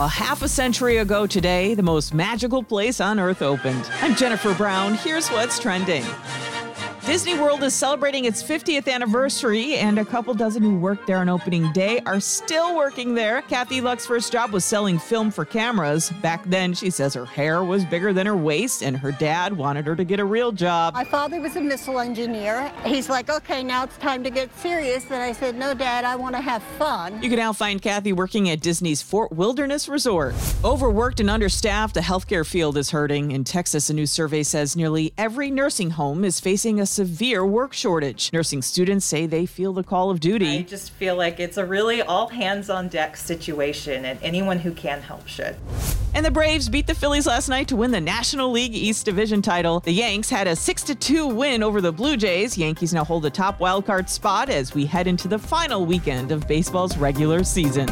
A half a century ago today, the most magical place on earth opened. I'm Jennifer Brown. Here's what's trending. Disney World is celebrating its 50th anniversary, and a couple dozen who worked there on opening day are still working there. Kathy Luck's first job was selling film for cameras. Back then, she says her hair was bigger than her waist, and her dad wanted her to get a real job. My father was a missile engineer. He's like, okay, now it's time to get serious. And I said, no, Dad, I want to have fun. You can now find Kathy working at Disney's Fort Wilderness Resort. Overworked and understaffed, the healthcare field is hurting. In Texas, a new survey says nearly every nursing home is facing a severe work shortage. Nursing students say they feel the call of duty. I just feel like it's a really all hands on deck situation, and anyone who can help should. And the Braves beat the Phillies last night to win the National League East Division title. The Yanks had a 6 2 win over the Blue Jays. Yankees now hold the top wildcard spot as we head into the final weekend of baseball's regular season.